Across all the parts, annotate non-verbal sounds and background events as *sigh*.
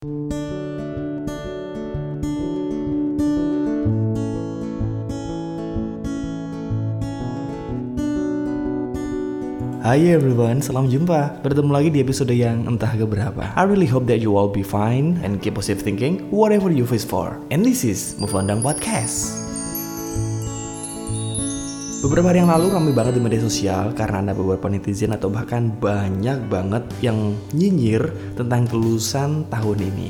Hai everyone, salam jumpa. Bertemu lagi di episode yang entah keberapa. I really hope that you all be fine and keep positive thinking whatever you face for. And this is Move On Down Podcast. Beberapa hari yang lalu ramai banget di media sosial karena ada beberapa netizen atau bahkan banyak banget yang nyinyir tentang kelulusan tahun ini.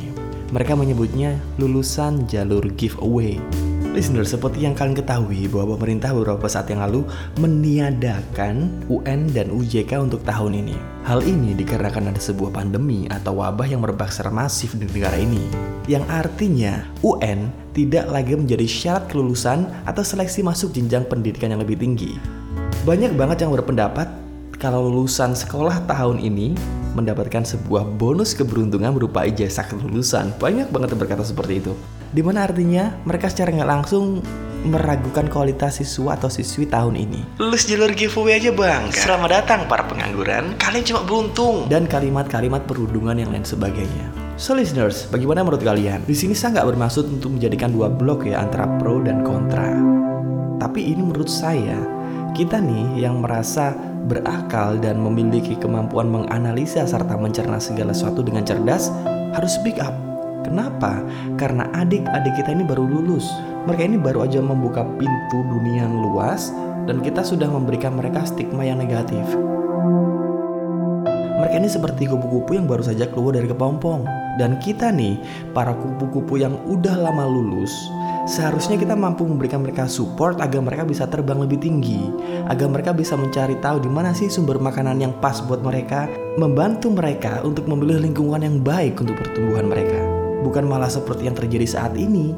Mereka menyebutnya lulusan jalur giveaway. Listener, seperti yang kalian ketahui bahwa pemerintah beberapa saat yang lalu meniadakan UN dan UJK untuk tahun ini. Hal ini dikarenakan ada sebuah pandemi atau wabah yang merebak secara masif di negara ini. Yang artinya UN tidak lagi menjadi syarat kelulusan atau seleksi masuk jenjang pendidikan yang lebih tinggi. Banyak banget yang berpendapat kalau lulusan sekolah tahun ini mendapatkan sebuah bonus keberuntungan berupa ijazah kelulusan. Banyak banget yang berkata seperti itu. Di mana artinya mereka secara nggak langsung meragukan kualitas siswa atau siswi tahun ini. Lulus jalur giveaway aja bang. Selamat datang para pengangguran. Kalian cuma beruntung. Dan kalimat-kalimat perundungan yang lain sebagainya. So listeners, bagaimana menurut kalian? Di sini saya nggak bermaksud untuk menjadikan dua blok ya antara pro dan kontra. Tapi ini menurut saya kita nih yang merasa berakal dan memiliki kemampuan menganalisa serta mencerna segala sesuatu dengan cerdas harus speak up Kenapa? Karena adik-adik kita ini baru lulus. Mereka ini baru aja membuka pintu dunia yang luas dan kita sudah memberikan mereka stigma yang negatif. Mereka ini seperti kupu-kupu yang baru saja keluar dari kepompong. Dan kita nih, para kupu-kupu yang udah lama lulus, seharusnya kita mampu memberikan mereka support agar mereka bisa terbang lebih tinggi, agar mereka bisa mencari tahu di mana sih sumber makanan yang pas buat mereka, membantu mereka untuk memilih lingkungan yang baik untuk pertumbuhan mereka. Bukan malah seperti yang terjadi saat ini.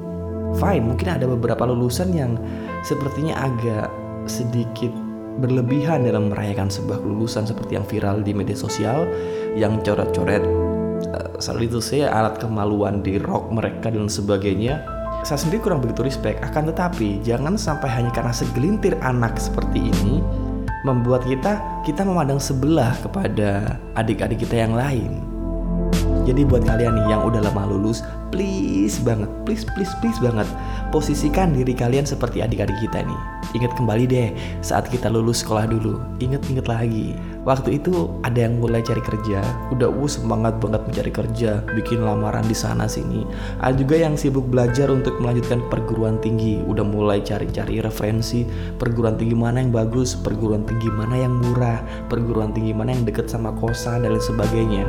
Fine, mungkin ada beberapa lulusan yang sepertinya agak sedikit berlebihan dalam merayakan sebuah kelulusan seperti yang viral di media sosial yang coret-coret uh, selalu itu saya alat kemaluan di rok mereka dan sebagainya. Saya sendiri kurang begitu respect. Akan tetapi jangan sampai hanya karena segelintir anak seperti ini membuat kita kita memandang sebelah kepada adik-adik kita yang lain jadi buat kalian nih yang udah lama lulus please banget please please please banget posisikan diri kalian seperti adik-adik kita nih Ingat kembali deh saat kita lulus sekolah dulu. Ingat-ingat lagi. Waktu itu ada yang mulai cari kerja, udah uh semangat banget mencari kerja, bikin lamaran di sana sini. Ada juga yang sibuk belajar untuk melanjutkan perguruan tinggi, udah mulai cari-cari referensi perguruan tinggi mana yang bagus, perguruan tinggi mana yang murah, perguruan tinggi mana yang deket sama kosan dan lain sebagainya.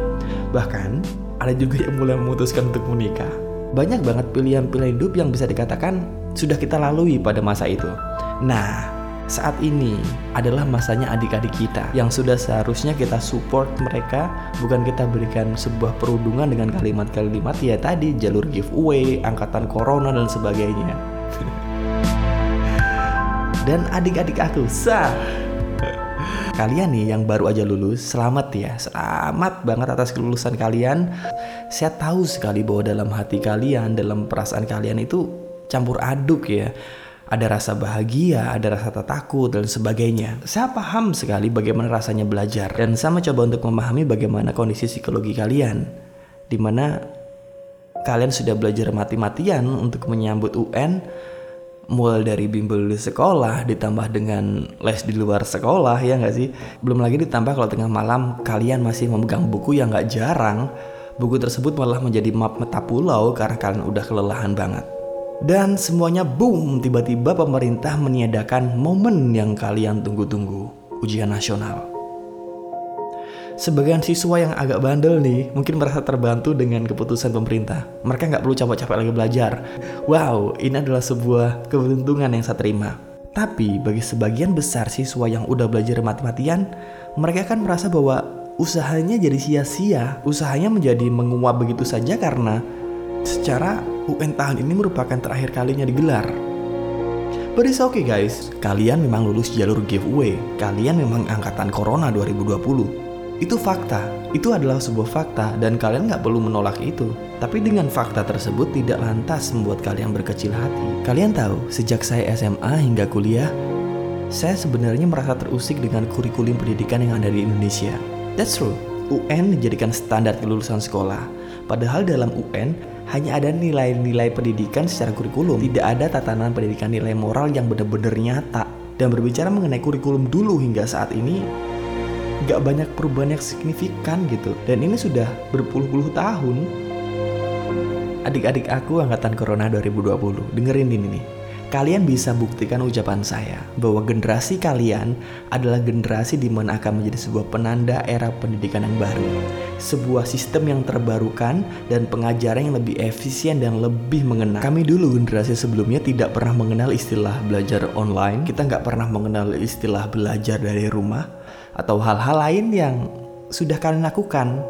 Bahkan ada juga yang mulai memutuskan untuk menikah. Banyak banget pilihan-pilihan hidup yang bisa dikatakan sudah kita lalui pada masa itu. Nah, saat ini adalah masanya adik-adik kita yang sudah seharusnya kita support mereka bukan kita berikan sebuah perundungan dengan kalimat-kalimat ya tadi jalur giveaway, angkatan corona dan sebagainya. *laughs* dan adik-adik aku sah Kalian nih yang baru aja lulus, selamat ya. Selamat banget atas kelulusan kalian. Saya tahu sekali bahwa dalam hati kalian, dalam perasaan kalian itu campur aduk ya ada rasa bahagia, ada rasa takut dan sebagainya. Saya paham sekali bagaimana rasanya belajar dan saya mencoba untuk memahami bagaimana kondisi psikologi kalian. Di mana kalian sudah belajar mati-matian untuk menyambut UN mulai dari bimbel di sekolah ditambah dengan les di luar sekolah ya nggak sih belum lagi ditambah kalau tengah malam kalian masih memegang buku yang nggak jarang buku tersebut malah menjadi map meta pulau karena kalian udah kelelahan banget dan semuanya boom, tiba-tiba pemerintah meniadakan momen yang kalian tunggu-tunggu, ujian nasional. Sebagian siswa yang agak bandel nih mungkin merasa terbantu dengan keputusan pemerintah. Mereka nggak perlu capek-capek lagi belajar. Wow, ini adalah sebuah keberuntungan yang saya terima. Tapi bagi sebagian besar siswa yang udah belajar mati-matian, mereka kan merasa bahwa usahanya jadi sia-sia. Usahanya menjadi menguap begitu saja karena secara UN tahun ini merupakan terakhir kalinya digelar. But it's okay guys, kalian memang lulus jalur giveaway, kalian memang angkatan Corona 2020. Itu fakta, itu adalah sebuah fakta dan kalian nggak perlu menolak itu. Tapi dengan fakta tersebut tidak lantas membuat kalian berkecil hati. Kalian tahu, sejak saya SMA hingga kuliah, saya sebenarnya merasa terusik dengan kurikulum pendidikan yang ada di Indonesia. That's true, UN dijadikan standar kelulusan sekolah Padahal dalam UN hanya ada nilai-nilai pendidikan secara kurikulum, tidak ada tatanan pendidikan nilai moral yang benar-benar nyata. Dan berbicara mengenai kurikulum dulu hingga saat ini, gak banyak perubahan yang signifikan gitu. Dan ini sudah berpuluh-puluh tahun. Adik-adik aku angkatan Corona 2020, dengerin ini nih kalian bisa buktikan ucapan saya bahwa generasi kalian adalah generasi di mana akan menjadi sebuah penanda era pendidikan yang baru. Sebuah sistem yang terbarukan dan pengajaran yang lebih efisien dan lebih mengena. Kami dulu generasi sebelumnya tidak pernah mengenal istilah belajar online, kita nggak pernah mengenal istilah belajar dari rumah atau hal-hal lain yang sudah kalian lakukan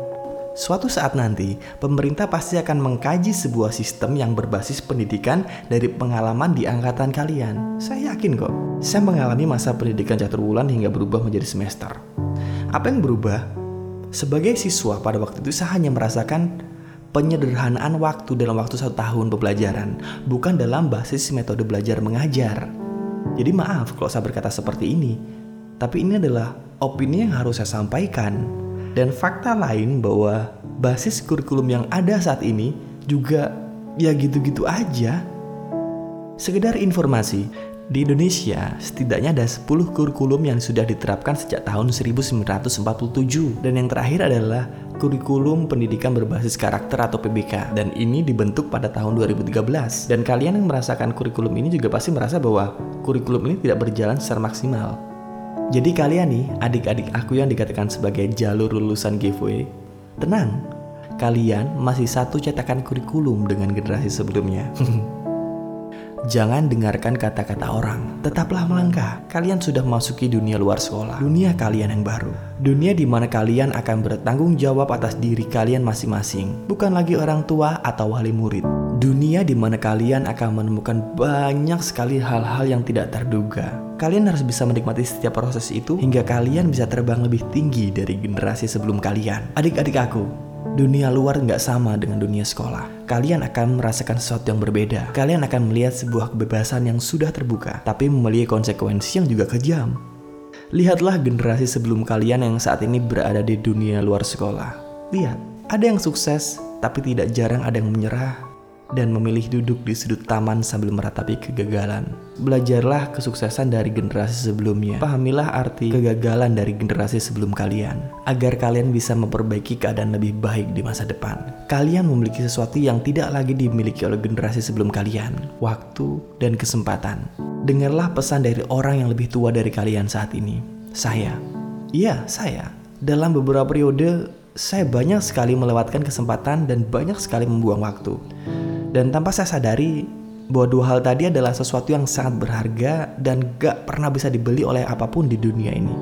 Suatu saat nanti, pemerintah pasti akan mengkaji sebuah sistem yang berbasis pendidikan dari pengalaman di angkatan kalian. Saya yakin kok. Saya mengalami masa pendidikan catur bulan hingga berubah menjadi semester. Apa yang berubah? Sebagai siswa pada waktu itu saya hanya merasakan penyederhanaan waktu dalam waktu satu tahun pembelajaran, bukan dalam basis metode belajar mengajar. Jadi maaf kalau saya berkata seperti ini, tapi ini adalah opini yang harus saya sampaikan dan fakta lain bahwa basis kurikulum yang ada saat ini juga ya gitu-gitu aja. Sekedar informasi, di Indonesia setidaknya ada 10 kurikulum yang sudah diterapkan sejak tahun 1947 dan yang terakhir adalah kurikulum pendidikan berbasis karakter atau PBK dan ini dibentuk pada tahun 2013 dan kalian yang merasakan kurikulum ini juga pasti merasa bahwa kurikulum ini tidak berjalan secara maksimal jadi kalian nih, adik-adik aku yang dikatakan sebagai jalur lulusan giveaway, tenang, kalian masih satu cetakan kurikulum dengan generasi sebelumnya. *laughs* Jangan dengarkan kata-kata orang, tetaplah melangkah. Kalian sudah memasuki dunia luar sekolah, dunia kalian yang baru. Dunia di mana kalian akan bertanggung jawab atas diri kalian masing-masing, bukan lagi orang tua atau wali murid. Dunia di mana kalian akan menemukan banyak sekali hal-hal yang tidak terduga. Kalian harus bisa menikmati setiap proses itu hingga kalian bisa terbang lebih tinggi dari generasi sebelum kalian. Adik-adik aku, dunia luar nggak sama dengan dunia sekolah. Kalian akan merasakan sesuatu yang berbeda. Kalian akan melihat sebuah kebebasan yang sudah terbuka, tapi memiliki konsekuensi yang juga kejam. Lihatlah generasi sebelum kalian yang saat ini berada di dunia luar sekolah. Lihat, ada yang sukses, tapi tidak jarang ada yang menyerah dan memilih duduk di sudut taman sambil meratapi kegagalan. Belajarlah kesuksesan dari generasi sebelumnya. Pahamilah arti kegagalan dari generasi sebelum kalian, agar kalian bisa memperbaiki keadaan lebih baik di masa depan. Kalian memiliki sesuatu yang tidak lagi dimiliki oleh generasi sebelum kalian, waktu dan kesempatan. Dengarlah pesan dari orang yang lebih tua dari kalian saat ini. Saya, iya saya, dalam beberapa periode saya banyak sekali melewatkan kesempatan dan banyak sekali membuang waktu. Dan tanpa saya sadari bahwa dua hal tadi adalah sesuatu yang sangat berharga dan gak pernah bisa dibeli oleh apa pun di dunia ini.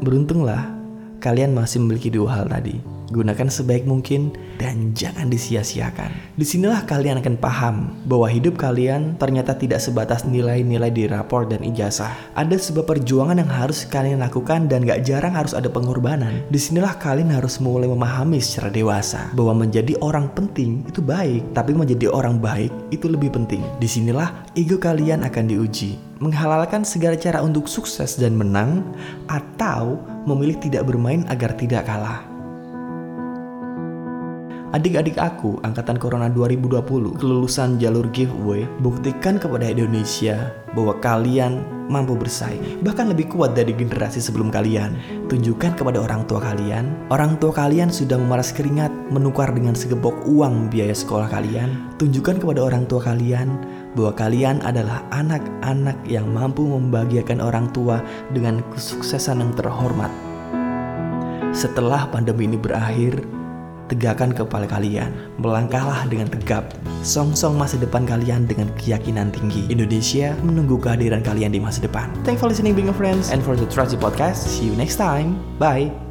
Beruntunglah kalian masih memiliki dua hal tadi. Gunakan sebaik mungkin dan jangan disia-siakan. Di sinilah kalian akan paham bahwa hidup kalian ternyata tidak sebatas nilai-nilai di rapor dan ijazah. Ada sebuah perjuangan yang harus kalian lakukan dan gak jarang harus ada pengorbanan. Di sinilah kalian harus mulai memahami secara dewasa bahwa menjadi orang penting itu baik, tapi menjadi orang baik itu lebih penting. Di sinilah ego kalian akan diuji menghalalkan segala cara untuk sukses dan menang, atau memilih tidak bermain agar tidak kalah. Adik-adik aku angkatan Corona 2020 kelulusan jalur giveaway buktikan kepada Indonesia bahwa kalian mampu bersaing bahkan lebih kuat dari generasi sebelum kalian. Tunjukkan kepada orang tua kalian, orang tua kalian sudah memeras keringat menukar dengan segepok uang biaya sekolah kalian. Tunjukkan kepada orang tua kalian bahwa kalian adalah anak-anak yang mampu membahagiakan orang tua dengan kesuksesan yang terhormat. Setelah pandemi ini berakhir, tegakkan kepala kalian, melangkahlah dengan tegap, song-song masa depan kalian dengan keyakinan tinggi. Indonesia menunggu kehadiran kalian di masa depan. Thanks for listening, being friends, and for the Trusty Podcast. See you next time. Bye.